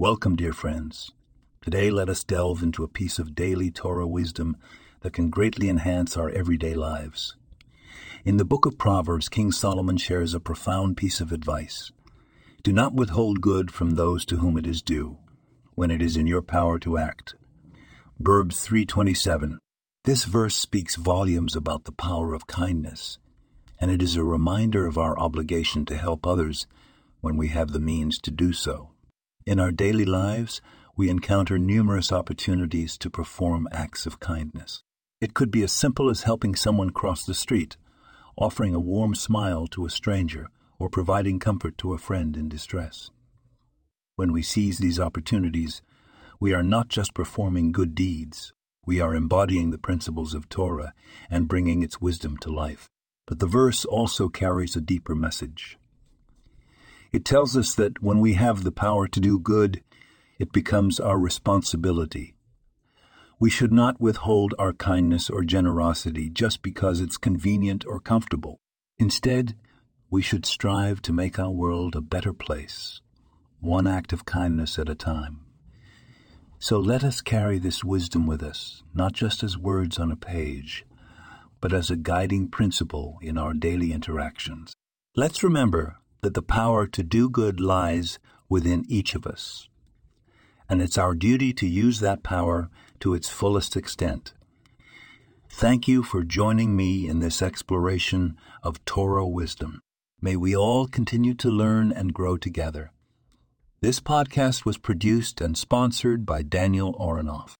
Welcome, dear friends. Today, let us delve into a piece of daily Torah wisdom that can greatly enhance our everyday lives. In the book of Proverbs, King Solomon shares a profound piece of advice. Do not withhold good from those to whom it is due, when it is in your power to act. Verbs 327. This verse speaks volumes about the power of kindness, and it is a reminder of our obligation to help others when we have the means to do so. In our daily lives, we encounter numerous opportunities to perform acts of kindness. It could be as simple as helping someone cross the street, offering a warm smile to a stranger, or providing comfort to a friend in distress. When we seize these opportunities, we are not just performing good deeds, we are embodying the principles of Torah and bringing its wisdom to life. But the verse also carries a deeper message. It tells us that when we have the power to do good, it becomes our responsibility. We should not withhold our kindness or generosity just because it's convenient or comfortable. Instead, we should strive to make our world a better place, one act of kindness at a time. So let us carry this wisdom with us, not just as words on a page, but as a guiding principle in our daily interactions. Let's remember that the power to do good lies within each of us. And it's our duty to use that power to its fullest extent. Thank you for joining me in this exploration of Torah wisdom. May we all continue to learn and grow together. This podcast was produced and sponsored by Daniel Oronoff.